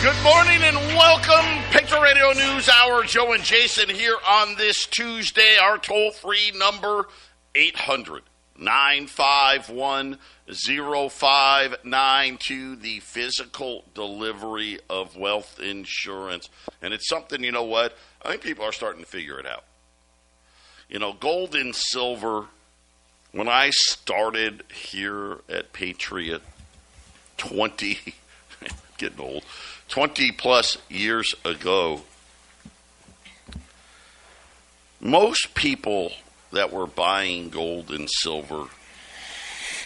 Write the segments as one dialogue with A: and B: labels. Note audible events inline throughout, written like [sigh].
A: Good morning and welcome. Patriot Radio News Hour. Joe and Jason here on this Tuesday. Our toll free number 800 951 0592. The physical delivery of wealth insurance. And it's something, you know what? I think people are starting to figure it out. You know, gold and silver. When I started here at Patriot 20, getting old, 20 plus years ago, most people that were buying gold and silver,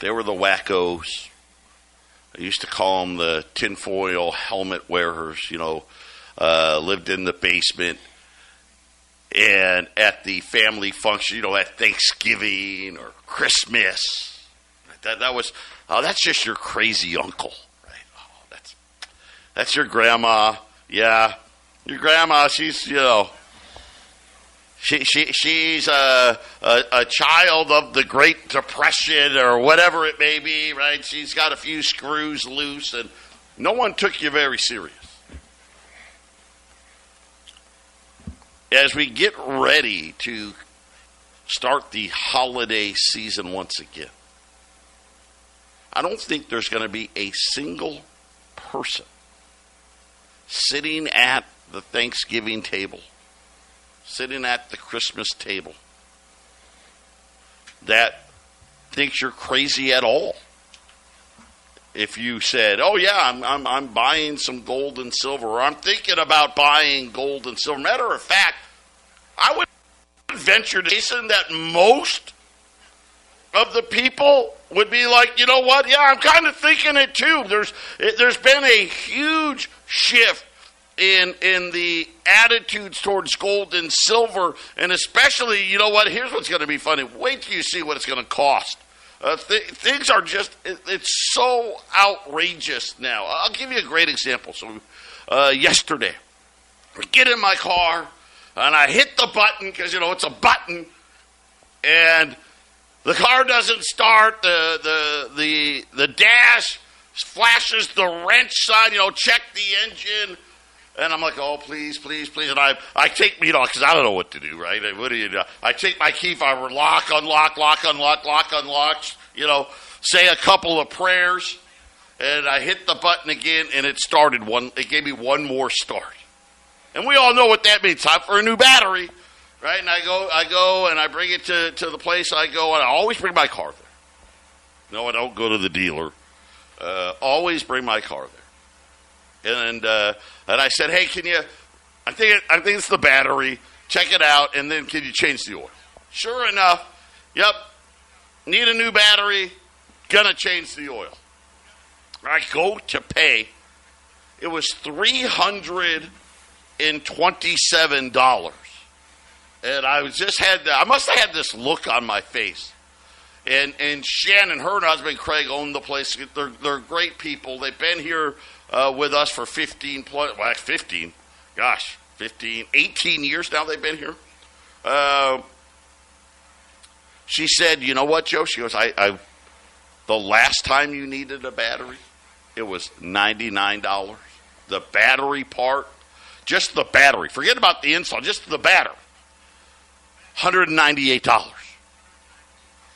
A: they were the wackos. I used to call them the tinfoil helmet wearers, you know, uh, lived in the basement and at the family function, you know, at Thanksgiving or Christmas. That, that was, oh, that's just your crazy uncle, that's your grandma. Yeah. Your grandma, she's, you know, she, she, she's a, a, a, child of the Great Depression or whatever it may be, right? She's got a few screws loose, and no one took you very serious. As we get ready to start the holiday season once again, I don't think there's going to be a single person sitting at the Thanksgiving table sitting at the Christmas table that thinks you're crazy at all. If you said, "Oh yeah, I'm, I'm I'm buying some gold and silver," or "I'm thinking about buying gold and silver," matter of fact, I would venture to say that most of the people would be like, "You know what? Yeah, I'm kind of thinking it too." There's there's been a huge shift in in the attitudes towards gold and silver, and especially, you know what? Here's what's going to be funny. Wait till you see what it's going to cost. Uh, th- things are just it, it's so outrageous now. I'll give you a great example. So, uh, yesterday, I get in my car and I hit the button because you know it's a button, and the car doesn't start. The the the the dash flashes the wrench sign. You know, check the engine and I'm like, oh, please, please, please. And I, I take, you know, because I don't know what to do, right? What do you do? I take my key fob, lock, unlock, lock, unlock, lock, unlock, you know, say a couple of prayers, and I hit the button again, and it started one, it gave me one more start. And we all know what that means. Time for a new battery, right? And I go, I go, and I bring it to, to the place I go, and I always bring my car there. No, I don't go to the dealer. Uh, always bring my car there and uh, and I said, "Hey, can you? I think it, I think it's the battery. Check it out, and then can you change the oil?" Sure enough, yep, need a new battery. Gonna change the oil. I go to pay. It was three hundred and twenty-seven dollars, and I was just had I must have had this look on my face. And and Shannon, her and husband Craig own the place. They're they're great people. They've been here uh, with us for 15 plus, well, 15, gosh, 15, 18 years now they've been here. Uh, she said, you know what, Joe? She goes, I, I, the last time you needed a battery, it was $99. The battery part, just the battery, forget about the install, just the battery, $198.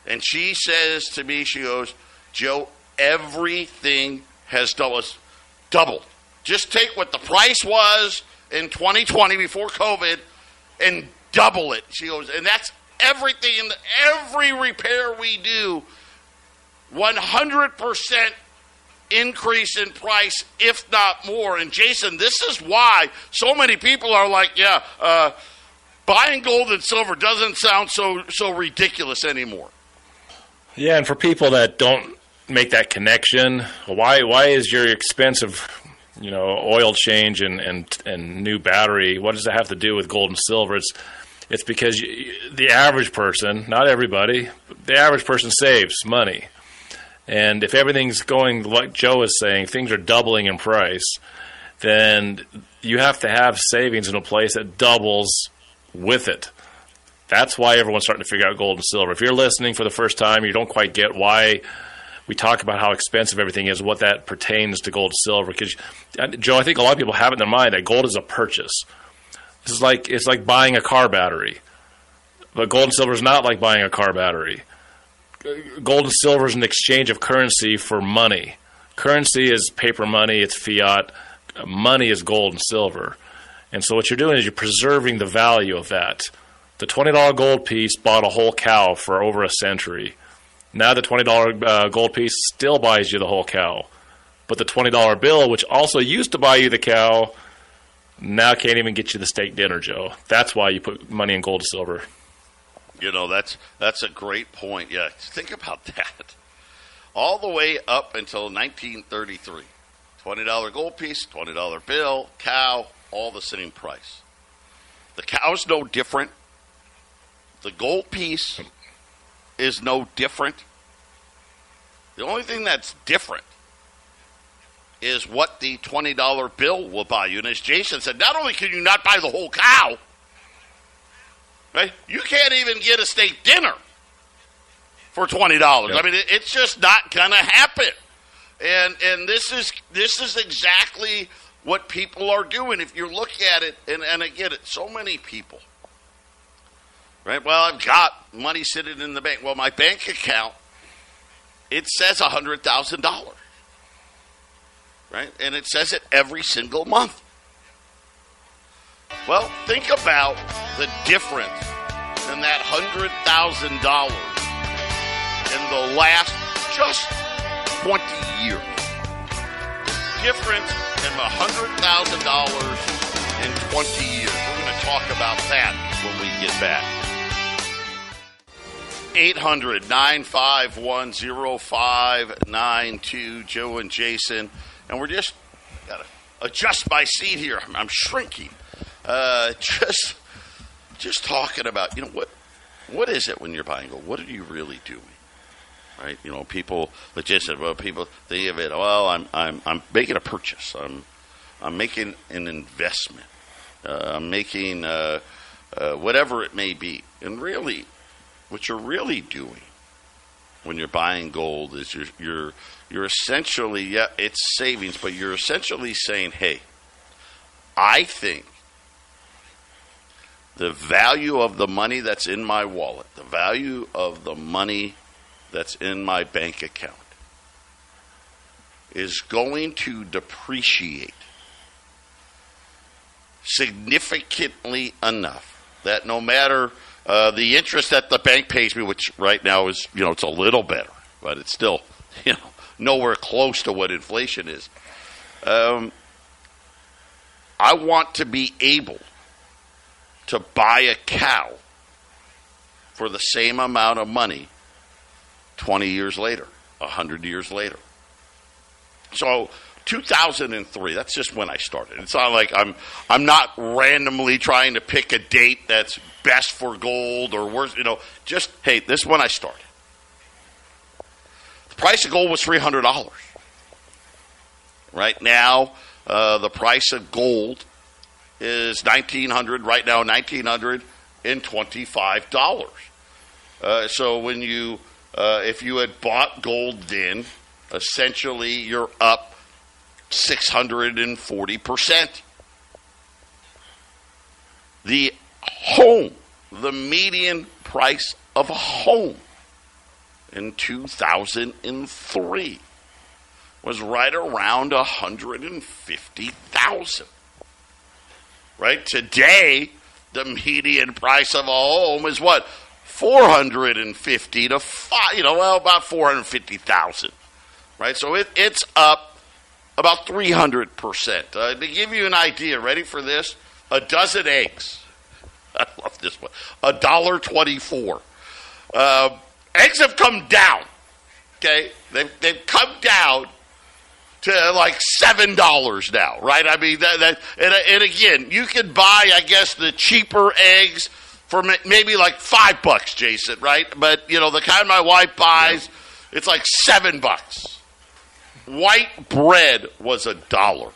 A: And she says to me, she goes, Joe, everything has doubled. Just take what the price was in 2020 before COVID and double it. She goes, and that's everything, every repair we do, 100% increase in price, if not more. And Jason, this is why so many people are like, yeah, uh, buying gold and silver doesn't sound so so ridiculous anymore.
B: Yeah, and for people that don't make that connection? Why why is your expensive, you know, oil change and, and and new battery. What does that have to do with gold and silver? It's it's because you, the average person, not everybody, the average person saves money. And if everything's going like Joe is saying, things are doubling in price, then you have to have savings in a place that doubles with it. That's why everyone's starting to figure out gold and silver. If you're listening for the first time, you don't quite get why we talk about how expensive everything is, what that pertains to gold and silver. Because Joe, I think a lot of people have it in their mind that gold is a purchase. This is like it's like buying a car battery, but gold and silver is not like buying a car battery. Gold and silver is an exchange of currency for money. Currency is paper money; it's fiat. Money is gold and silver. And so what you're doing is you're preserving the value of that. The $20 gold piece bought a whole cow for over a century now the twenty dollar uh, gold piece still buys you the whole cow, but the twenty dollar bill, which also used to buy you the cow, now can't even get you the steak dinner, Joe. That's why you put money in gold and silver.
A: You know that's that's a great point. Yeah, think about [laughs] that. All the way up until 1933, twenty dollar gold piece, twenty dollar bill, cow, all the same price. The cow's no different. The gold piece is no different. The only thing that's different is what the $20 bill will buy you. And as Jason said, not only can you not buy the whole cow, right? You can't even get a steak dinner for $20. Yep. I mean, it's just not going to happen. And and this is this is exactly what people are doing. If you look at it, and, and I get it, so many people – Right? Well, I've got money sitting in the bank. Well, my bank account, it says $100,000. Right? And it says it every single month. Well, think about the difference in that $100,000 in the last just 20 years. The difference in the $100,000 in 20 years. We're going to talk about that when we get back. 800 951 0592. Joe and Jason. And we're just, got to adjust my seat here. I'm, shrinking. Uh, just, just talking about, you know, what, what is it when you're buying gold? What are you really doing? Right? You know, people, said, well, people think of it, well, I'm, I'm, I'm making a purchase. I'm, I'm making an investment. Uh, I'm making uh, uh, whatever it may be. And really, what you're really doing when you're buying gold is you're you're you're essentially yeah it's savings but you're essentially saying hey i think the value of the money that's in my wallet the value of the money that's in my bank account is going to depreciate significantly enough that no matter uh, the interest that the bank pays me, which right now is, you know, it's a little better, but it's still, [laughs] you know, nowhere close to what inflation is. Um, I want to be able to buy a cow for the same amount of money 20 years later, 100 years later. So 2003. That's just when I started. It's not like I'm I'm not randomly trying to pick a date that's best for gold or worse. You know, just hey, this is when I started. The price of gold was three hundred dollars. Right now, uh, the price of gold is nineteen hundred. Right now, nineteen hundred and twenty-five dollars. Uh, so when you uh, if you had bought gold then, essentially you're up 640%. The home, the median price of a home in 2003 was right around 150,000. Right? Today, the median price of a home is what? 450 to 5, you know, well, about 450,000. Right? So it, it's up about 300%. Uh, to give you an idea, ready for this? A dozen eggs. [laughs] I love this one. A dollar twenty-four. Uh, eggs have come down. Okay, they've they've come down to like seven dollars now, right? I mean that, that and, and again, you can buy, I guess, the cheaper eggs for maybe like five bucks, Jason, right? But you know the kind my wife buys, yeah. it's like seven bucks. White bread was a dollar.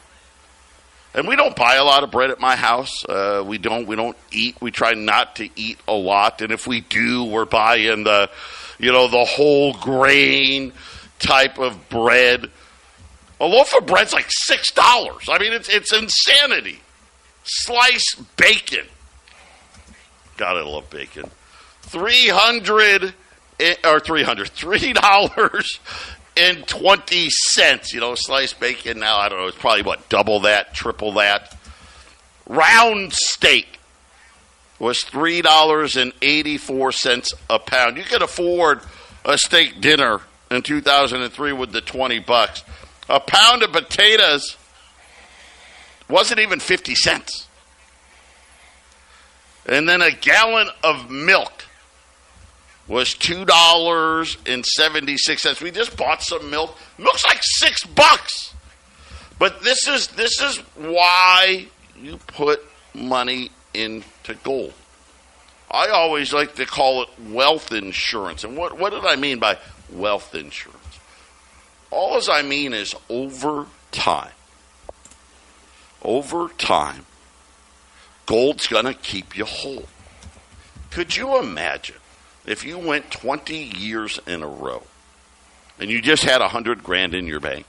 A: And we don't buy a lot of bread at my house. Uh, we don't. We don't eat. We try not to eat a lot. And if we do, we're buying the, you know, the whole grain type of bread. A loaf of bread's like six dollars. I mean, it's it's insanity. Sliced bacon. Gotta love bacon. Three hundred eh, or three hundred [laughs] three dollars and 20 cents. You know, sliced bacon now, I don't know, it's probably what, double that, triple that. Round steak was $3.84 a pound. You could afford a steak dinner in 2003 with the 20 bucks. A pound of potatoes wasn't even 50 cents. And then a gallon of milk was two dollars and seventy six cents. We just bought some milk. Looks like six bucks. But this is this is why you put money into gold. I always like to call it wealth insurance. And what, what did I mean by wealth insurance? All as I mean is over time. Over time, gold's to keep you whole. Could you imagine if you went 20 years in a row and you just had a hundred grand in your bank,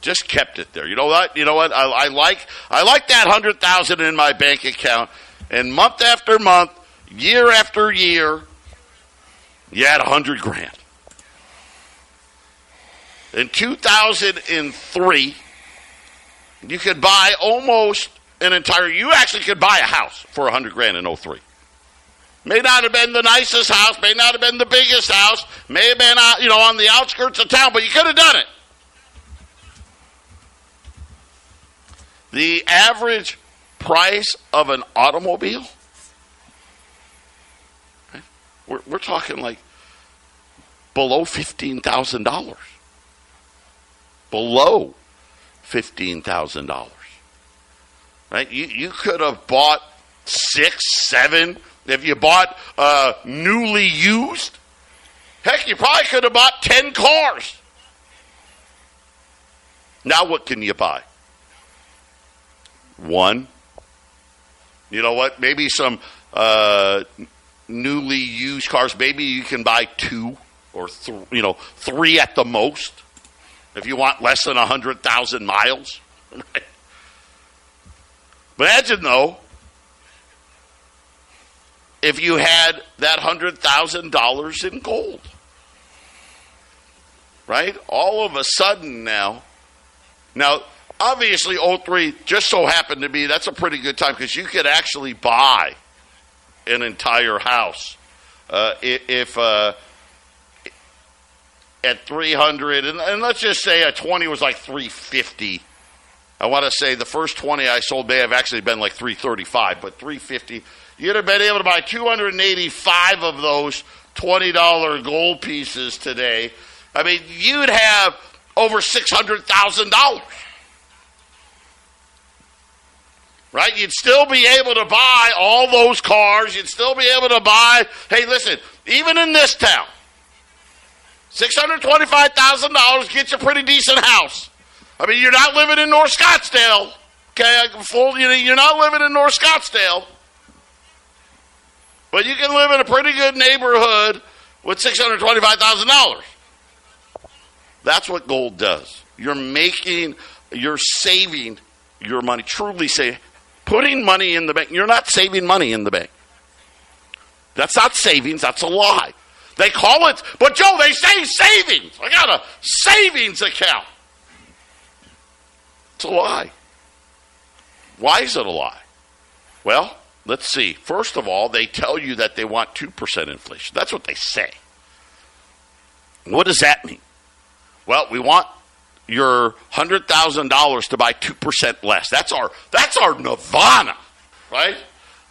A: just kept it there. You know what? You know what? I, I like I like that hundred thousand in my bank account, and month after month, year after year, you had a hundred grand. In 2003, you could buy almost an entire. You actually could buy a house for a hundred grand in 03. May not have been the nicest house, may not have been the biggest house, may have been uh, you know on the outskirts of town, but you could have done it. The average price of an automobile, we're, we're talking like below fifteen thousand dollars. Below fifteen thousand dollars. Right? You you could have bought six, seven if you bought uh, newly used, heck, you probably could have bought 10 cars. Now, what can you buy? One. You know what? Maybe some uh, newly used cars. Maybe you can buy two or th- you know three at the most if you want less than hundred thousand miles. [laughs] Imagine though if you had that $100,000 in gold. Right? All of a sudden now, now, obviously 03 just so happened to be, that's a pretty good time because you could actually buy an entire house. Uh, if uh, at 300, and, and let's just say a 20 was like 350. I want to say the first 20 I sold may have actually been like 335, but 350 You'd have been able to buy 285 of those $20 gold pieces today. I mean, you'd have over $600,000. Right? You'd still be able to buy all those cars. You'd still be able to buy, hey, listen, even in this town, $625,000 gets you a pretty decent house. I mean, you're not living in North Scottsdale. Okay, I can full, you're not living in North Scottsdale. But you can live in a pretty good neighborhood with $625,000. That's what gold does. You're making, you're saving your money. Truly say, putting money in the bank. You're not saving money in the bank. That's not savings, that's a lie. They call it, but Joe, they say savings. I got a savings account. It's a lie. Why is it a lie? Well, Let's see. First of all, they tell you that they want 2% inflation. That's what they say. What does that mean? Well, we want your $100,000 to buy 2% less. That's our that's our nirvana, right?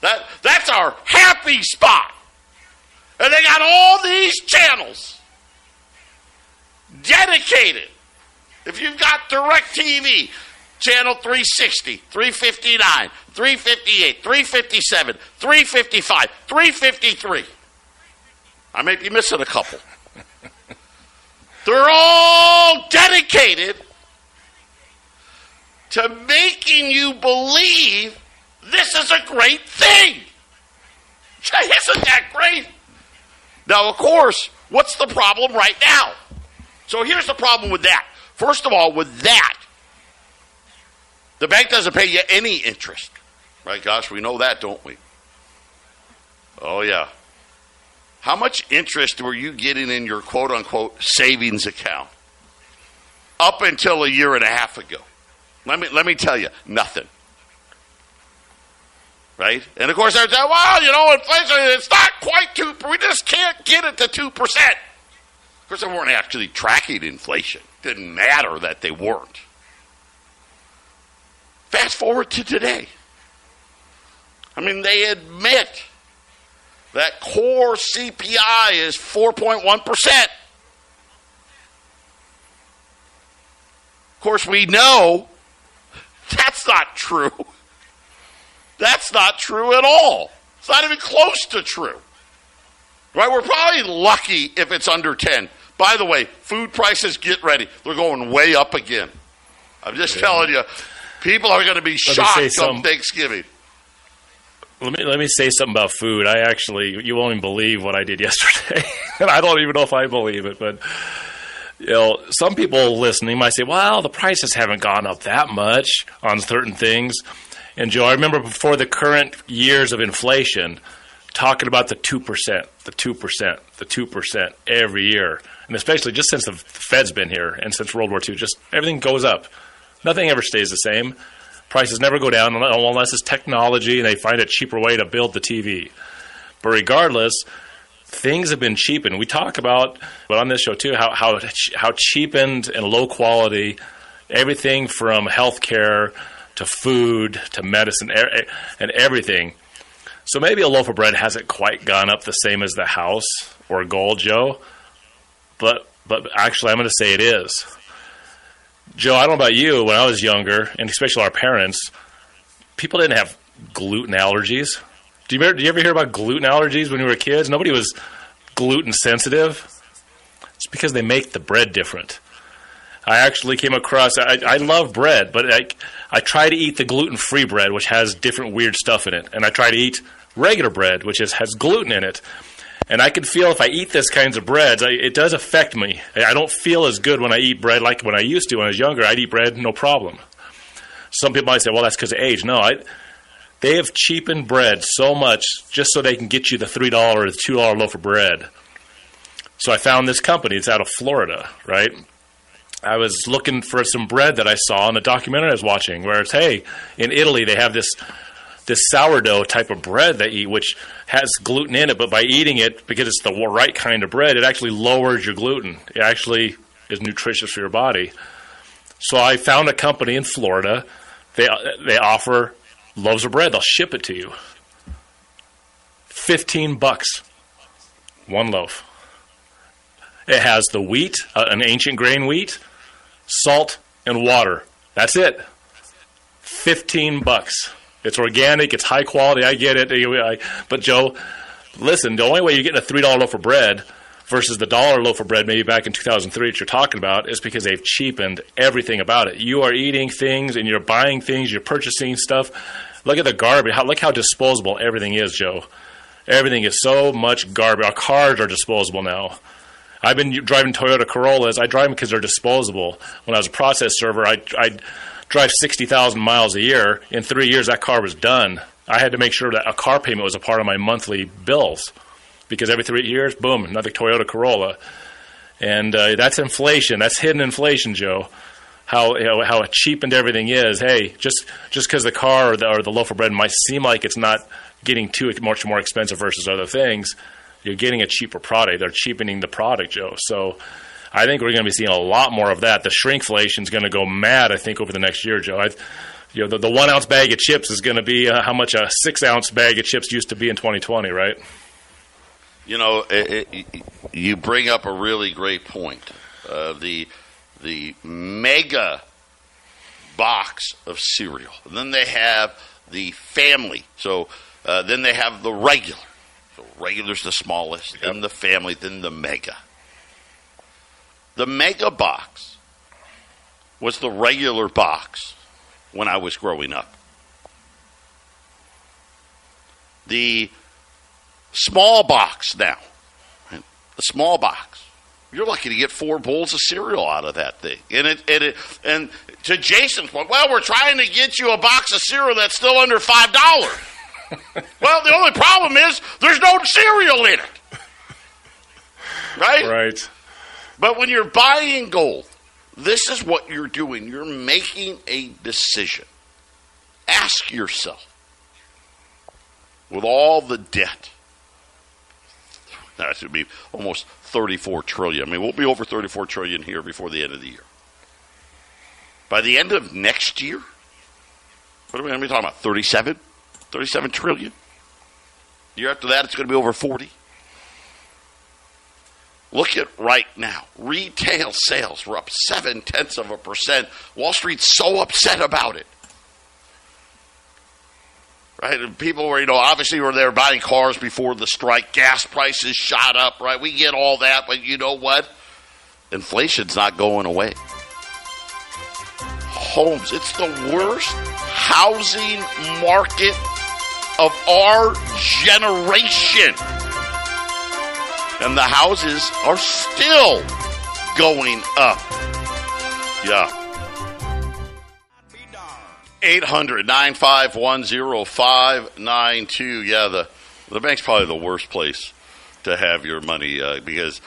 A: That that's our happy spot. And they got all these channels dedicated If you've got DirecTV, channel 360, 359, 358, 357, 355, 353. I may be missing a couple. [laughs] They're all dedicated to making you believe this is a great thing. [laughs] Isn't that great? Now, of course, what's the problem right now? So here's the problem with that. First of all, with that, the bank doesn't pay you any interest. Right, gosh, we know that, don't we? Oh, yeah. How much interest were you getting in your quote unquote savings account up until a year and a half ago? Let me, let me tell you, nothing. Right? And of course, they're saying, well, you know, inflation, it's not quite 2 We just can't get it to 2%. Of course, they weren't actually tracking inflation. Didn't matter that they weren't. Fast forward to today. I mean, they admit that core CPI is 4.1%. Of course, we know that's not true. That's not true at all. It's not even close to true. Right? We're probably lucky if it's under 10. By the way, food prices, get ready. They're going way up again. I'm just yeah. telling you, people are going to be shocked come Thanksgiving.
B: Let me let me say something about food. I actually, you won't even believe what I did [laughs] yesterday, and I don't even know if I believe it. But you know, some people listening might say, "Well, the prices haven't gone up that much on certain things." And Joe, I remember before the current years of inflation, talking about the two percent, the two percent, the two percent every year, and especially just since the Fed's been here and since World War II, just everything goes up. Nothing ever stays the same. Prices never go down unless it's technology and they find a cheaper way to build the TV. But regardless, things have been cheapened. We talk about, but on this show too, how how how cheapened and low quality everything from healthcare to food to medicine and everything. So maybe a loaf of bread hasn't quite gone up the same as the house or gold, Joe. But but actually, I'm going to say it is. Joe, I don't know about you. When I was younger, and especially our parents, people didn't have gluten allergies. Do you, ever, do you ever hear about gluten allergies when you were kids? Nobody was gluten sensitive. It's because they make the bread different. I actually came across. I, I love bread, but I I try to eat the gluten free bread, which has different weird stuff in it, and I try to eat regular bread, which is, has gluten in it. And I can feel if I eat this kinds of breads, I, it does affect me. I don't feel as good when I eat bread like when I used to when I was younger. I'd eat bread no problem. Some people might say, well, that's because of age. No, I, they have cheapened bread so much just so they can get you the $3 or the $2 loaf of bread. So I found this company. It's out of Florida, right? I was looking for some bread that I saw in a documentary I was watching where it's, hey, in Italy they have this this sourdough type of bread they eat, which has gluten in it, but by eating it, because it's the right kind of bread, it actually lowers your gluten. It actually is nutritious for your body. So I found a company in Florida. They they offer loaves of bread. They'll ship it to you. Fifteen bucks, one loaf. It has the wheat, uh, an ancient grain wheat, salt, and water. That's it. Fifteen bucks. It's organic. It's high quality. I get it. But Joe, listen. The only way you're getting a three dollar loaf of bread versus the dollar loaf of bread maybe back in 2003 that you're talking about is because they've cheapened everything about it. You are eating things and you're buying things. You're purchasing stuff. Look at the garbage. How, look how disposable everything is, Joe. Everything is so much garbage. Our cars are disposable now. I've been driving Toyota Corollas. I drive them because they're disposable. When I was a process server, I, I drive 60,000 miles a year. In three years, that car was done. I had to make sure that a car payment was a part of my monthly bills because every three years, boom, another Toyota Corolla. And uh, that's inflation. That's hidden inflation, Joe. How you know, how cheapened everything is. Hey, just just because the car or the, or the loaf of bread might seem like it's not getting too much more expensive versus other things, you're getting a cheaper product. They're cheapening the product, Joe. So I think we're going to be seeing a lot more of that. The shrinkflation is going to go mad, I think, over the next year, Joe. I, you know, the, the one ounce bag of chips is going to be uh, how much a six ounce bag of chips used to be in 2020, right?
A: You know, it, it, you bring up a really great point. Uh, the the mega box of cereal. And then they have the family. So uh, then they have the regular. So regular's the smallest,
B: Yep.
A: then the family, then the mega. The mega box was the regular box when I was growing up. The small box now, right? the small box, you're lucky to get four bowls of cereal out of that thing. And it, and it, and to Jason's point, well, we're trying to get you a box of cereal that's still under five dollars. [laughs] well, the only problem is there's no cereal in it, right?
B: Right.
A: But when you're buying gold, this is what you're doing. You're making a decision. Ask yourself, with all the debt, that should be almost 34 trillion. I mean, we'll be over 34 trillion here before the end of the year. By the end of next year, what are we going to be talking about? 37? 37 trillion? Year after that, it's going to be over 40. Look at right now. Retail sales were up seven tenths of a percent. Wall Street's so upset about it. Right? And people were, you know, obviously were there buying cars before the strike. Gas prices shot up, right? We get all that, but you know what? Inflation's not going away. Homes, it's the worst housing market of our generation and the houses are still going up. Yeah. 800 951 0592. Yeah, the, the bank's probably the worst place to have your money uh, because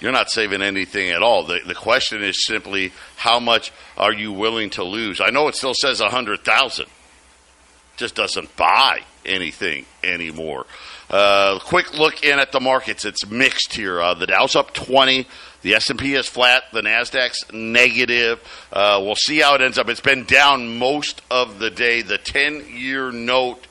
A: you're not saving anything at all. The, the question is simply how much are you willing to lose? I know it still says 100,000 just doesn't buy anything anymore. Uh, quick look in at the markets. It's mixed here. Uh, the Dow's up 20. The S&P is flat. The Nasdaq's negative. Uh, we'll see how it ends up. It's been down most of the day. The 10-year note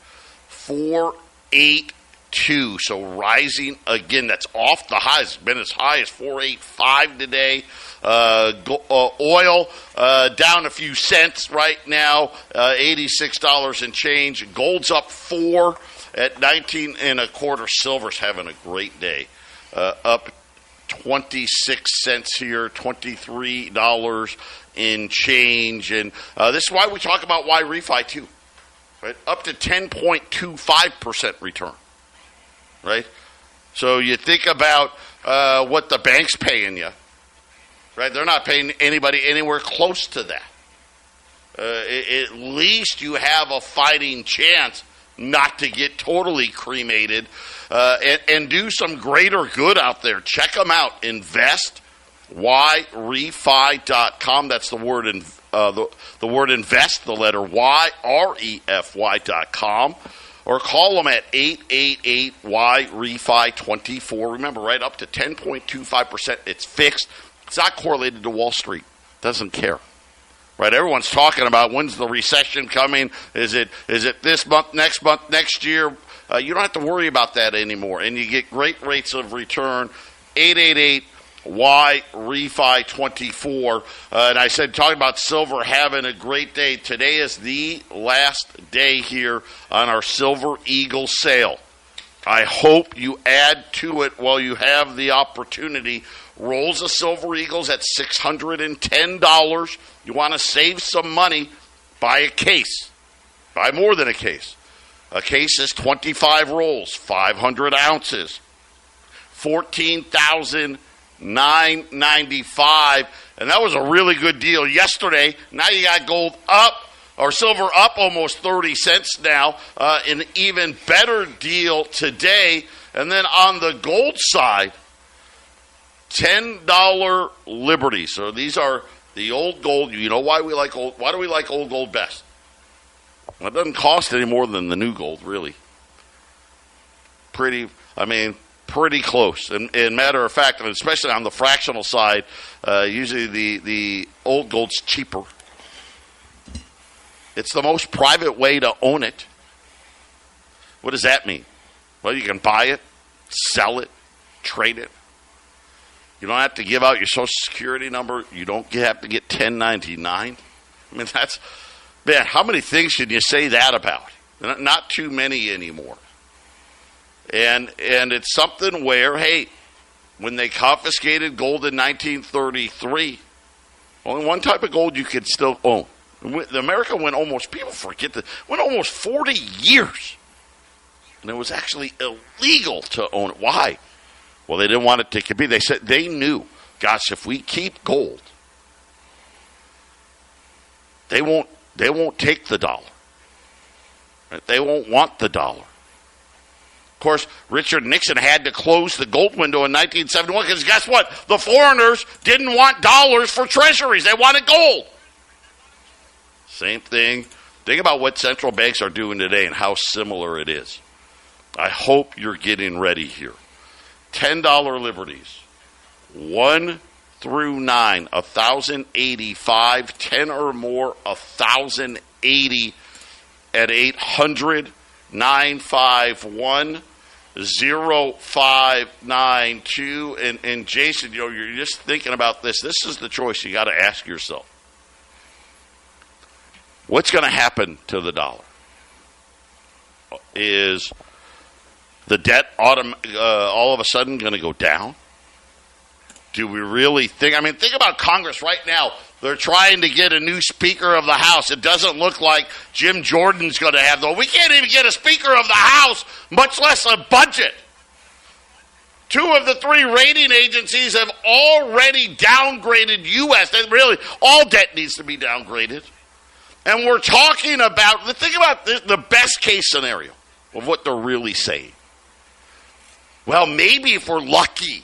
A: 482. So rising again. That's off the highs. It's been as high as 485 today. Uh, uh, oil uh, down a few cents right now, uh, eighty-six dollars and change. Gold's up four at nineteen and a quarter. Silver's having a great day, uh, up twenty-six cents here, twenty-three dollars in change, and uh, this is why we talk about YRefi too, right? Up to ten point two five percent return, right? So you think about uh, what the bank's paying you right? They're not paying anybody anywhere close to that. Uh, at least you have a fighting chance not to get totally cremated uh, and, and do some greater good out there. Check them out. Invest. YRefi.com. That's the word in, uh, the, the word invest, the letter Y, R E F Y dot com. Or call them at 888 Y Refi 24. Remember, right up to 10.25%. It's fixed. It's not correlated to Wall Street. Doesn't care. Right? Everyone's talking about when's the recession coming? Is it is it this month, next month, next year? Uh, you don't have to worry about that anymore, and you get great rates of return. 888 Y Refi 24. Uh, and I said, talking about silver having a great day. Today is the last day here on our Silver Eagle sale. I hope you add to it while you have the opportunity. Rolls of Silver Eagles at $610. You want to save some money, buy a case. Buy more than a case. A case is 25 rolls, 500 ounces. 14,995 and that was a really good deal yesterday. Now you got gold up or silver up almost 30 cents now. Uh, an even better deal today. And then on the gold side, $10 Liberty. So these are the old gold. You know why we like old why do we like old gold best? Well, it doesn't cost any more than the new gold, really. Pretty I mean, pretty close. And, matter of fact, and especially on the fractional side, uh, usually the, the old gold's cheaper. It's the most private way to own it. What does that mean? Well, you can buy it, sell it, trade it. You don't have to give out your social security number. You don't have to get 1099. I mean, that's, man, how many things can you say that about? Not too many anymore. And, and it's something where, hey, when they confiscated gold in 1933, only one type of gold you could still own. America went almost, people forget that, went almost 40 years. And it was actually illegal to own it. Why? Well, they didn't want it to compete. They said they knew, gosh, if we keep gold, they won't they won't take the dollar. They won't want the dollar. Of course, Richard Nixon had to close the gold window in 1971 because guess what? The foreigners didn't want dollars for treasuries. They wanted gold. Same thing. Think about what central banks are doing today and how similar it is. I hope you're getting ready here. $10 liberties. 1 through 9, 1,085. 10 or more, 1,080 at 800 951 0592. And, and Jason, you know, you're just thinking about this. This is the choice you got to ask yourself. What's going to happen to the dollar? Is the debt autom- uh, all of a sudden going to go down? Do we really think? I mean, think about Congress right now. They're trying to get a new Speaker of the House. It doesn't look like Jim Jordan's going to have, though. We can't even get a Speaker of the House, much less a budget. Two of the three rating agencies have already downgraded U.S. And really, all debt needs to be downgraded. And we're talking about, think about the best case scenario of what they're really saying. Well, maybe if we're lucky,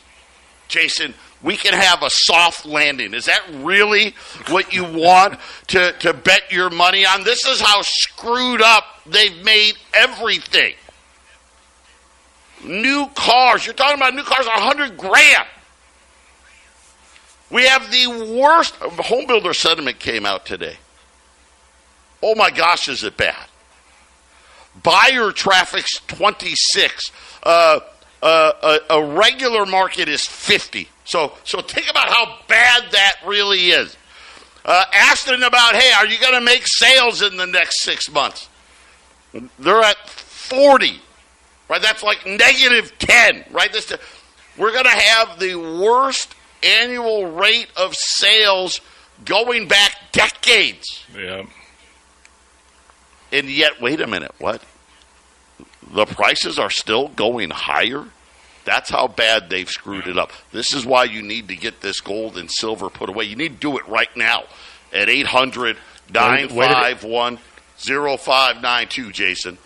A: Jason, we can have a soft landing. Is that really what you want to, to bet your money on? This is how screwed up they've made everything. New cars, you're talking about new cars, 100 grand. We have the worst. Home builder sentiment came out today. Oh my gosh, is it bad? Buyer traffic's 26. Uh, uh, a, a regular market is 50. So, so think about how bad that really is. Uh, ask them about, hey, are you going to make sales in the next six months? They're at 40, right? That's like negative 10, right? This, we're going to have the worst annual rate of sales going back decades.
B: Yeah.
A: And yet, wait a minute, what? The prices are still going higher. That's how bad they've screwed it up. This is why you need to get this gold and silver put away. You need to do it right now at 800 951 0592, Jason.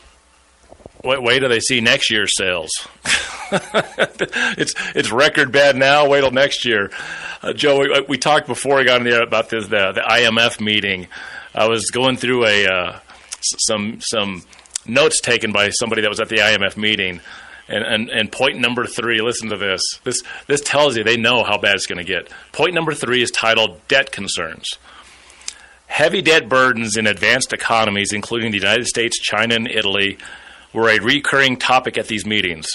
B: Wait, wait till they see next year's sales. [laughs] it's it's record bad now. Wait till next year. Uh, Joe, we, we, talked before we got in there about this the, the IMF meeting. I was going through a uh, some some notes taken by somebody that was at the IMF meeting. And, and, and point number three, listen to this. This, this tells you they know how bad it's going to get. Point number three is titled Debt Concerns. Heavy debt burdens in advanced economies, including the United States, China, and Italy, were a recurring topic at these meetings.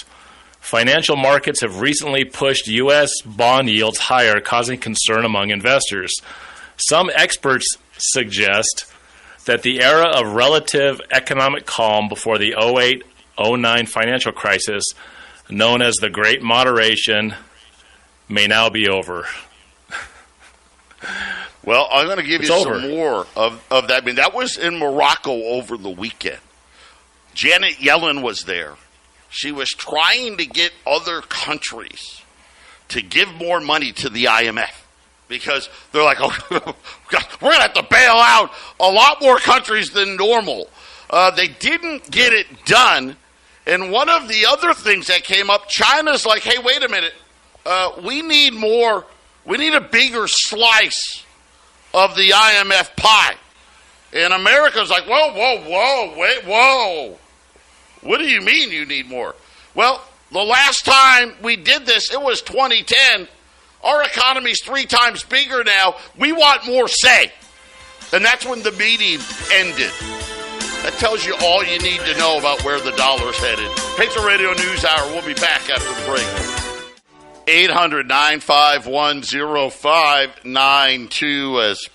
B: Financial markets have recently pushed U.S. bond yields higher, causing concern among investors. Some experts suggest that the era of relative economic calm before the 08 09 financial crisis, known as the Great Moderation, may now be over. [laughs]
A: well, I'm going to give it's you over. some more of, of that. I mean, that was in Morocco over the weekend. Janet Yellen was there. She was trying to get other countries to give more money to the IMF because they're like, [laughs] oh, we're going to have to bail out a lot more countries than normal. Uh, they didn't get it done. And one of the other things that came up, China's like, hey, wait a minute. Uh, we need more, we need a bigger slice of the IMF pie. And America's like, whoa, whoa, whoa, wait, whoa. What do you mean you need more? Well, the last time we did this, it was 2010 our economy's three times bigger now. We want more say. And that's when the meeting ended. That tells you all you need to know about where the dollar's headed. Patriot Radio News Hour. We'll be back after the break. 800 951 0592 as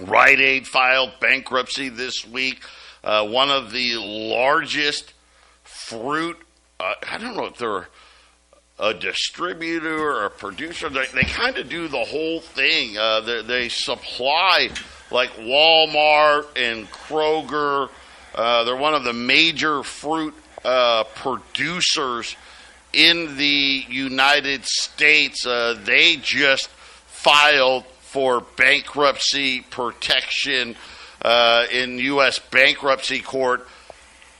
A: Rite Aid filed bankruptcy this week. Uh, one of the largest fruit, uh, I don't know if they're a distributor or a producer. They, they kind of do the whole thing. Uh, they, they, supply like Walmart and Kroger. Uh, they're one of the major fruit uh, producers in the United States. Uh, they just filed for bankruptcy protection uh, in U.S. bankruptcy court.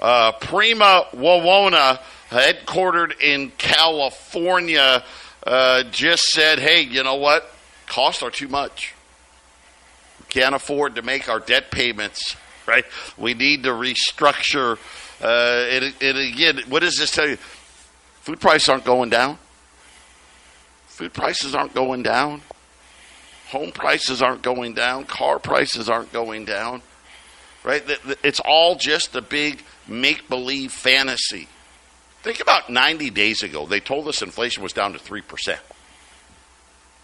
A: Uh, Prima Wawona, headquartered in California, uh, just said, hey, you know what? Costs are too much. We can't afford to make our debt payments, right? We need to restructure. Uh, and, and again, what does this tell you? Food prices aren't going down. Food prices aren't going down. Home prices aren't going down. Car prices aren't going down. Right? It's all just a big make believe fantasy. Think about 90 days ago. They told us inflation was down to 3%.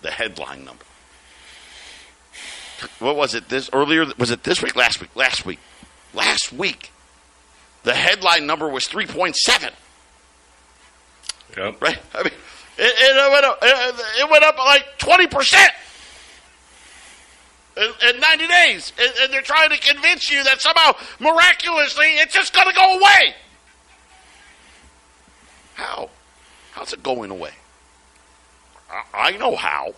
A: The headline number. What was it this earlier? Was it this week? Last week? Last week. Last week. The headline number was 3.7.
B: Yep.
A: Right? I mean, it, it, went up, it went up like 20% in, in 90 days. And, and they're trying to convince you that somehow, miraculously, it's just going to go away. How? How's it going away? I, I know how.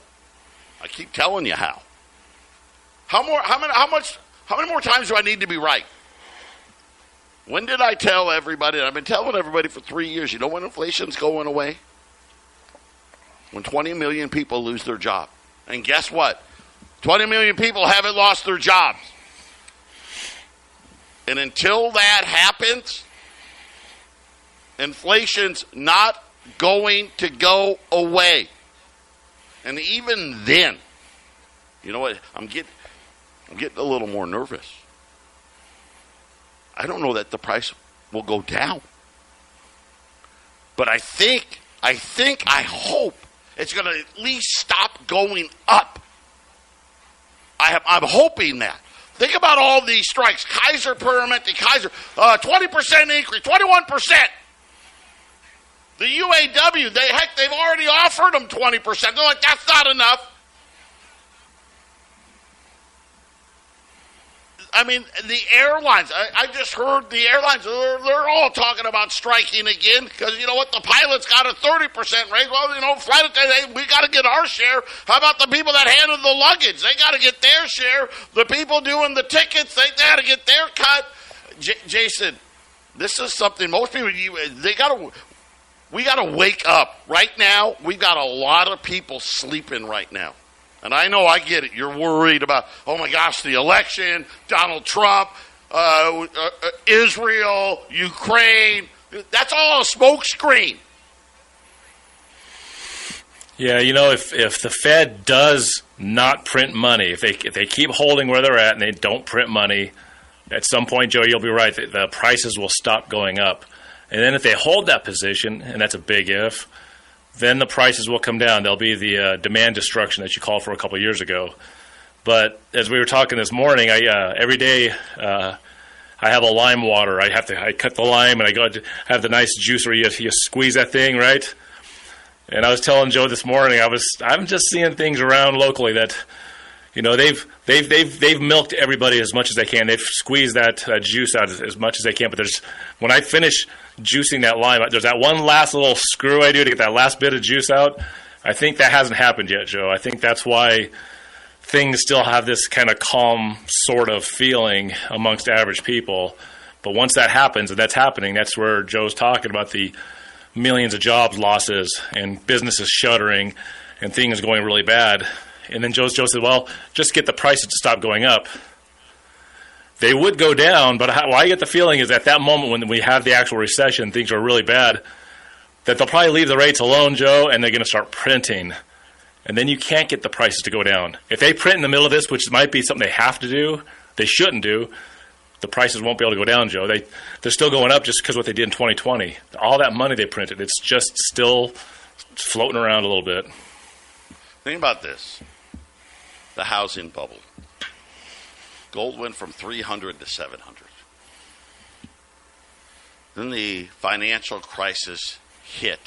A: I keep telling you how. How more? How many? How much? How many more times do I need to be right? When did I tell everybody? I've been telling everybody for three years. You know when inflation's going away? When 20 million people lose their job. And guess what? 20 million people haven't lost their jobs. And until that happens, inflation's not going to go away. And even then, you know what? I'm getting, I'm getting a little more nervous. I don't know that the price will go down. But I think, I think, I hope it's going to at least stop going up. I have, I'm hoping that. Think about all these strikes. Kaiser Permanente, Kaiser, uh, 20% increase, 21%. The UAW, they heck, they've already offered them 20%. They're like, that's not enough. I mean, the airlines. I, I just heard the airlines. They're, they're, all talking about striking again because you know what? The pilots got a thirty percent raise. Well, you know, flight attendants. We got to get our share. How about the people that handle the luggage? They got to get their share. The people doing the tickets. They got to get their cut. J- Jason, this is something most people. You, they got to. We got to wake up right now. We got a lot of people sleeping right now. And I know I get it. You're worried about, oh my gosh, the election, Donald Trump, uh, uh, Israel, Ukraine. That's all a smokescreen.
B: Yeah, you know, if if the Fed does not print money, if they if they keep holding where they're at and they don't print money, at some point, Joe, you'll be right. The prices will stop going up. And then if they hold that position, and that's a big if, then the prices will come down. There'll be the uh, demand destruction that you called for a couple years ago. But as we were talking this morning, I uh, every day uh, I have a lime water. I have to I cut the lime and I go to have the nice juice where you, you squeeze that thing right. And I was telling Joe this morning, I was I'm just seeing things around locally that you know they've they've they've they've milked everybody as much as they can. They've squeezed that, that juice out as, as much as they can. But there's when I finish juicing that lime. There's that one last little screw I do to get that last bit of juice out. I think that hasn't happened yet, Joe. I think that's why things still have this kind of calm sort of feeling amongst average people. But once that happens, and that's happening, that's where Joe's talking about the millions of jobs losses and businesses shuttering and things going really bad. And then Joe, Joe said, well, just get the prices to stop going up they would go down, but how, I get the feeling is at that moment when we have the actual recession, things are really bad, that they'll probably leave the rates alone, Joe, and they're going to start printing. And then you can't get the prices to go down. If they print in the middle of this, which might be something they have to do, they shouldn't do, the prices won't be able to go down, Joe. They, they're still going up just because what they did in 2020. All that money they printed, it's just still floating around a little bit.
A: Think about this the housing bubble. Gold went from 300 to 700. Then the financial crisis hit.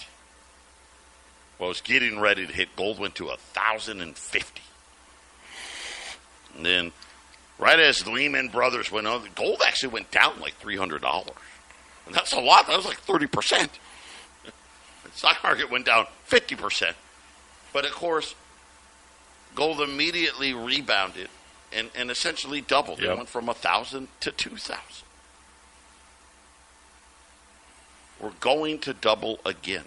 A: Well, was getting ready to hit. Gold went to 1,050. And then, right as Lehman Brothers went on, gold actually went down like $300. And that's a lot. That was like 30%. [laughs] The stock market went down 50%. But of course, gold immediately rebounded and, and essentially doubled. It went from 1,000 to 2,000. We're going to double again.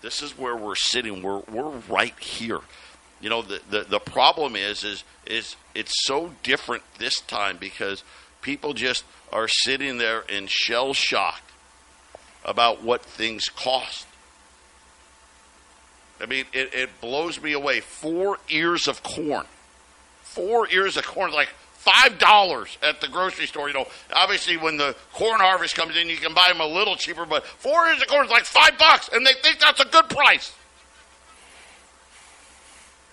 A: This is where we're sitting. We're, we're right here. You know, the, the, the problem is, is, is it's so different this time because people just are sitting there in shell shock about what things cost. I mean, it, it blows me away. Four ears of corn. Four ears of corn, like five dollars at the grocery store. You know, obviously when the corn harvest comes in, you can buy them a little cheaper, but four ears of corn is like five bucks, and they think that's a good price.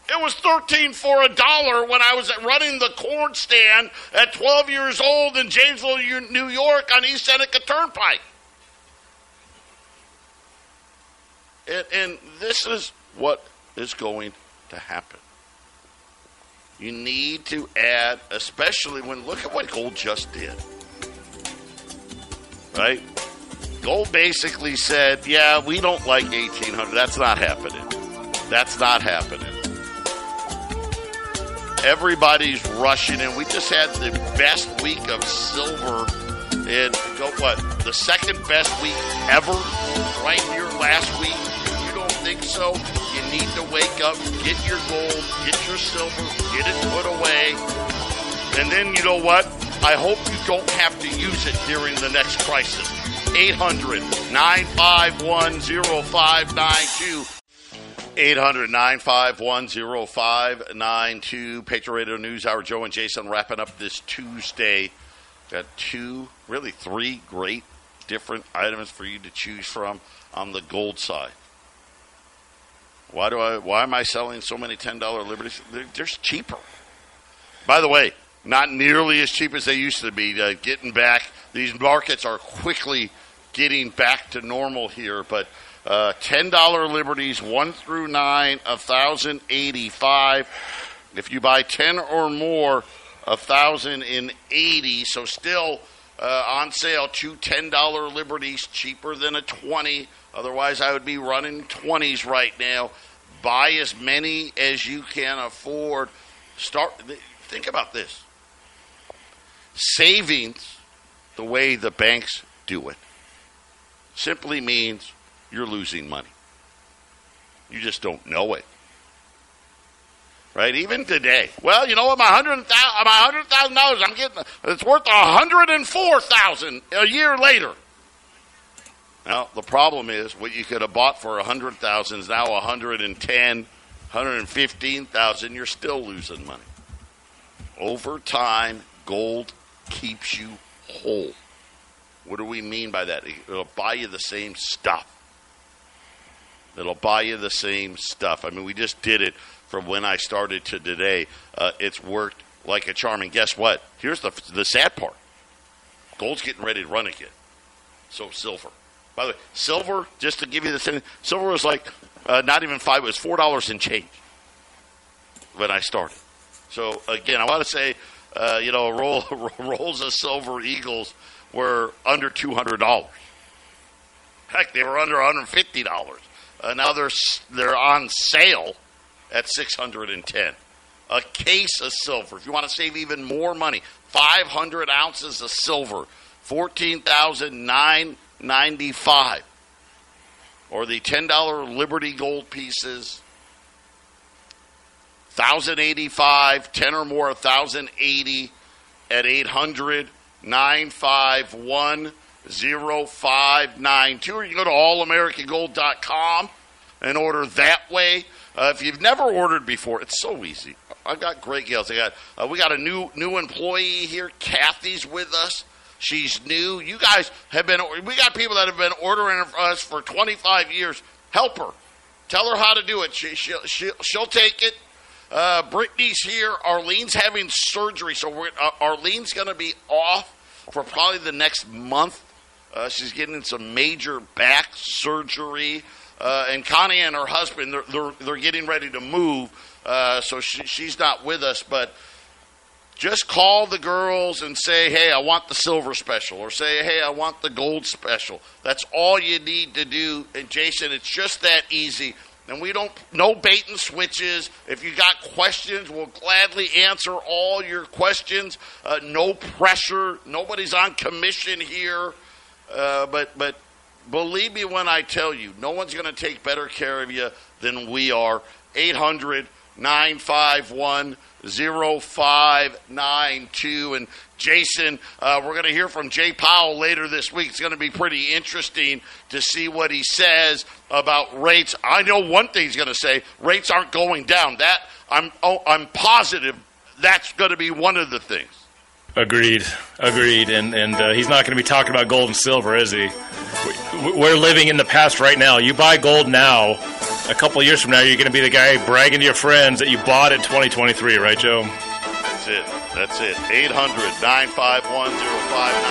A: It was thirteen for a dollar when I was running the corn stand at twelve years old in Jamesville, New York, on East Seneca Turnpike. And, and this is what is going to happen. You need to add, especially when look at what gold just did. Right? Gold basically said, "Yeah, we don't like 1800. That's not happening. That's not happening." Everybody's rushing in. We just had the best week of silver in what? The second best week ever right here last week. Think so? You need to wake up, get your gold, get your silver, get it put away. And then you know what? I hope you don't have to use it during the next crisis. 800 951 0592. 800 951 0592. Patriot Radio News Hour. Joe and Jason wrapping up this Tuesday. Got two, really three great different items for you to choose from on the gold side. Why do I? Why am I selling so many ten dollar liberties? They're, they're cheaper. By the way, not nearly as cheap as they used to be. Uh, getting back, these markets are quickly getting back to normal here. But uh, ten dollar liberties, one through nine, a thousand eighty five. If you buy ten or more, a thousand and eighty. So still uh, on sale, two ten dollar liberties, cheaper than a twenty. Otherwise, I would be running twenties right now. Buy as many as you can afford. Start. Think about this. Savings, the way the banks do it, simply means you're losing money. You just don't know it. Right? Even today. Well, you know what? My hundred my hundred thousand dollars, I'm getting it's worth a hundred and four thousand a year later. Now the problem is what you could have bought for a hundred thousand is now a hundred and ten, hundred and fifteen thousand. You're still losing money. Over time, gold keeps you whole. What do we mean by that? It'll buy you the same stuff. It'll buy you the same stuff. I mean, we just did it from when I started to today. Uh, it's worked like a charm. And guess what? Here's the the sad part. Gold's getting ready to run again. So silver. By the way, silver. Just to give you the silver was like uh, not even five. It was four dollars and change when I started. So again, I want to say, uh, you know, roll, [laughs] rolls of silver eagles were under two hundred dollars. Heck, they were under one hundred fifty dollars. Uh, now they're they're on sale at six hundred and ten. A case of silver. If you want to save even more money, five hundred ounces of silver, fourteen thousand nine ninety five. Or the ten dollar Liberty Gold pieces, thousand eighty five, ten or more, thousand eighty at 800 951 0592. Or you can go to allamericangold.com and order that way. Uh, if you've never ordered before, it's so easy. I've got great deals. I got uh, we got a new new employee here. Kathy's with us. She's new. You guys have been, we got people that have been ordering for us for 25 years. Help her. Tell her how to do it. She, she'll, she'll, she'll take it. Uh, Brittany's here. Arlene's having surgery, so uh, Arlene's going to be off for probably the next month. Uh, she's getting some major back surgery. Uh, and Connie and her husband, they're, they're, they're getting ready to move, uh, so she, she's not with us. But just call the girls and say, hey, I want the silver special, or say, hey, I want the gold special. That's all you need to do. And Jason, it's just that easy. And we don't, no bait and switches. If you got questions, we'll gladly answer all your questions. Uh, no pressure. Nobody's on commission here. Uh, but, but believe me when I tell you, no one's going to take better care of you than we are. 800 951 0592. And Jason, uh, we're going to hear from Jay Powell later this week. It's going to be pretty interesting to see what he says about rates. I know one thing he's going to say rates aren't going down. That I'm, oh, I'm positive that's going to be one of the things.
B: Agreed, agreed, and and uh, he's not going to be talking about gold and silver, is he? We're living in the past right now. You buy gold now, a couple years from now, you're going to be the guy bragging to your friends that you bought in 2023, right, Joe?
A: That's it. That's it. 800 951 0592